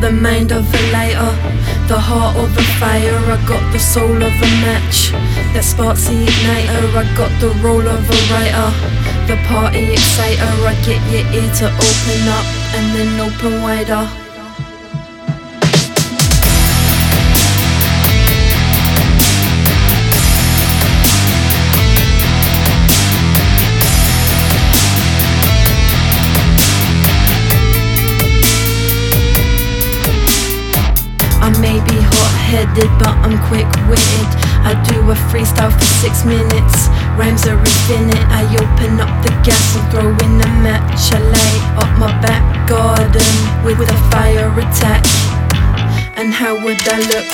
the mind of a lighter, the heart of a fire. I got the soul of a match that sparks the igniter. I got the role of a writer, the party exciter. I get your ear to open up and then open wider. Hot headed, but I'm quick witted. I do a freestyle for six minutes. Rhymes are infinite. I open up the gas and throw in a match. I light up my back garden with a fire attack. And how would I look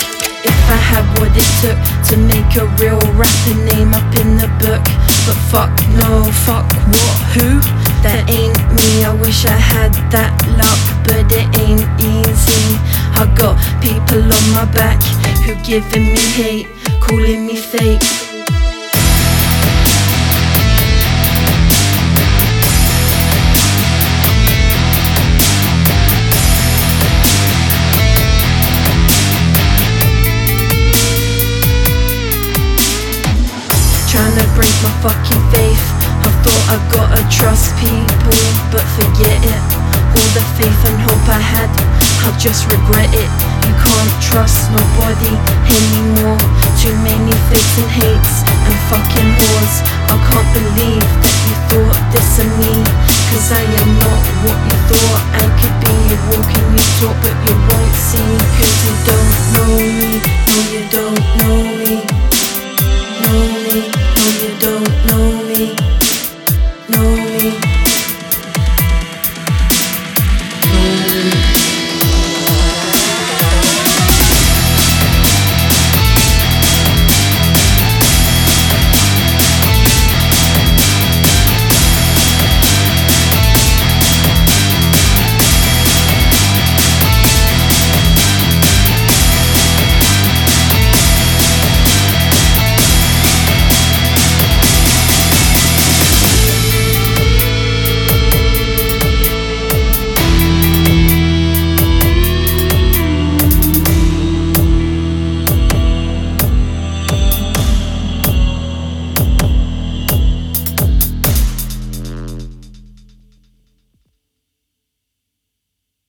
if I had what it took to make a real rapper name up in the book? But fuck no, fuck what, who? That ain't me. I wish I had that luck, but it ain't easy. I got people on my back who giving me hate, calling me fake. Trying to break my fucking faith. I thought I gotta trust people, but forget it all the faith and hope I had. I'll just regret it. You can't trust nobody anymore. Too many fakes and hates and fucking whores I can't believe that you thought this of me. Cause I am not what you thought. I could be You're walking you talk but you won't see. Cause you don't know me. No you don't know me. Know me. No you don't know me.